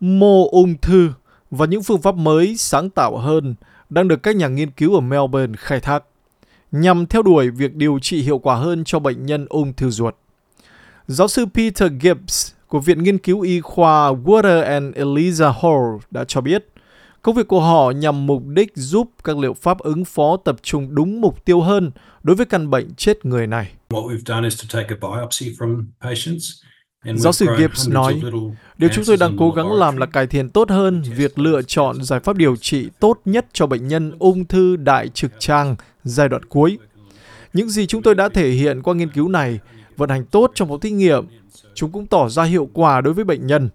mô ung thư và những phương pháp mới sáng tạo hơn đang được các nhà nghiên cứu ở Melbourne khai thác nhằm theo đuổi việc điều trị hiệu quả hơn cho bệnh nhân ung thư ruột. Giáo sư Peter Gibbs của Viện Nghiên cứu Y khoa Water and Eliza Hall đã cho biết, công việc của họ nhằm mục đích giúp các liệu pháp ứng phó tập trung đúng mục tiêu hơn đối với căn bệnh chết người này. Giáo sư Gibbs nói, điều chúng tôi đang cố gắng làm là cải thiện tốt hơn việc lựa chọn giải pháp điều trị tốt nhất cho bệnh nhân ung thư đại trực tràng giai đoạn cuối. Những gì chúng tôi đã thể hiện qua nghiên cứu này vận hành tốt trong phòng thí nghiệm, chúng cũng tỏ ra hiệu quả đối với bệnh nhân.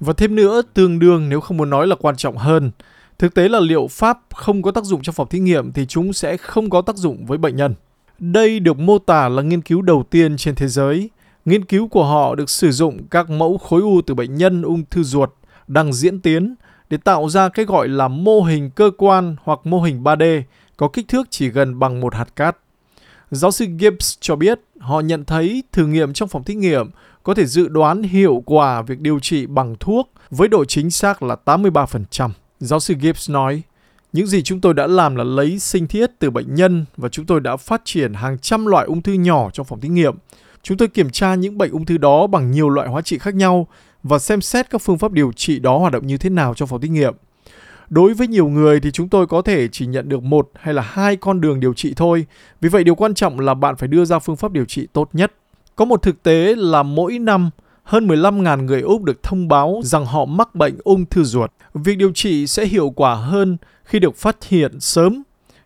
Và thêm nữa, tương đương nếu không muốn nói là quan trọng hơn, thực tế là liệu pháp không có tác dụng trong phòng thí nghiệm thì chúng sẽ không có tác dụng với bệnh nhân. Đây được mô tả là nghiên cứu đầu tiên trên thế giới. Nghiên cứu của họ được sử dụng các mẫu khối u từ bệnh nhân ung thư ruột đang diễn tiến để tạo ra cái gọi là mô hình cơ quan hoặc mô hình 3D có kích thước chỉ gần bằng một hạt cát. Giáo sư Gibbs cho biết họ nhận thấy thử nghiệm trong phòng thí nghiệm có thể dự đoán hiệu quả việc điều trị bằng thuốc với độ chính xác là 83%. Giáo sư Gibbs nói, những gì chúng tôi đã làm là lấy sinh thiết từ bệnh nhân và chúng tôi đã phát triển hàng trăm loại ung thư nhỏ trong phòng thí nghiệm. Chúng tôi kiểm tra những bệnh ung thư đó bằng nhiều loại hóa trị khác nhau và xem xét các phương pháp điều trị đó hoạt động như thế nào trong phòng thí nghiệm. Đối với nhiều người thì chúng tôi có thể chỉ nhận được một hay là hai con đường điều trị thôi. Vì vậy điều quan trọng là bạn phải đưa ra phương pháp điều trị tốt nhất. Có một thực tế là mỗi năm hơn 15.000 người Úc được thông báo rằng họ mắc bệnh ung thư ruột. Việc điều trị sẽ hiệu quả hơn khi được phát hiện sớm,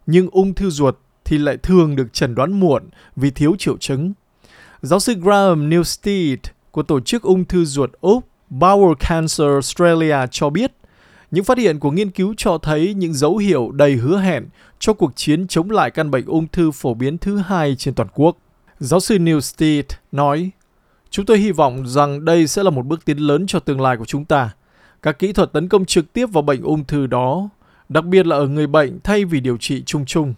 nhưng ung thư ruột thì lại thường được chẩn đoán muộn vì thiếu triệu chứng. Giáo sư Graham Newstead của Tổ chức Ung thư ruột Úc Bowel Cancer Australia cho biết những phát hiện của nghiên cứu cho thấy những dấu hiệu đầy hứa hẹn cho cuộc chiến chống lại căn bệnh ung thư phổ biến thứ hai trên toàn quốc. Giáo sư Newstead nói, Chúng tôi hy vọng rằng đây sẽ là một bước tiến lớn cho tương lai của chúng ta. Các kỹ thuật tấn công trực tiếp vào bệnh ung thư đó, đặc biệt là ở người bệnh thay vì điều trị chung chung.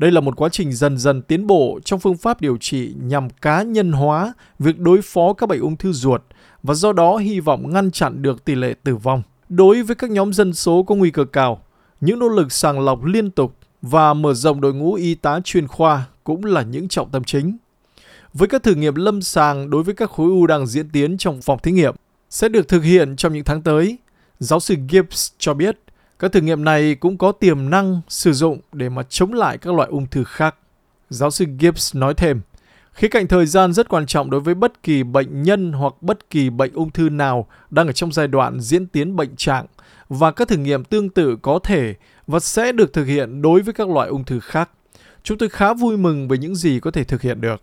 Đây là một quá trình dần dần tiến bộ trong phương pháp điều trị nhằm cá nhân hóa việc đối phó các bệnh ung thư ruột và do đó hy vọng ngăn chặn được tỷ lệ tử vong. Đối với các nhóm dân số có nguy cơ cao, những nỗ lực sàng lọc liên tục và mở rộng đội ngũ y tá chuyên khoa cũng là những trọng tâm chính. Với các thử nghiệm lâm sàng đối với các khối u đang diễn tiến trong phòng thí nghiệm sẽ được thực hiện trong những tháng tới, giáo sư Gibbs cho biết các thử nghiệm này cũng có tiềm năng sử dụng để mà chống lại các loại ung thư khác. Giáo sư Gibbs nói thêm, Khía cạnh thời gian rất quan trọng đối với bất kỳ bệnh nhân hoặc bất kỳ bệnh ung thư nào đang ở trong giai đoạn diễn tiến bệnh trạng và các thử nghiệm tương tự có thể và sẽ được thực hiện đối với các loại ung thư khác. Chúng tôi khá vui mừng với những gì có thể thực hiện được.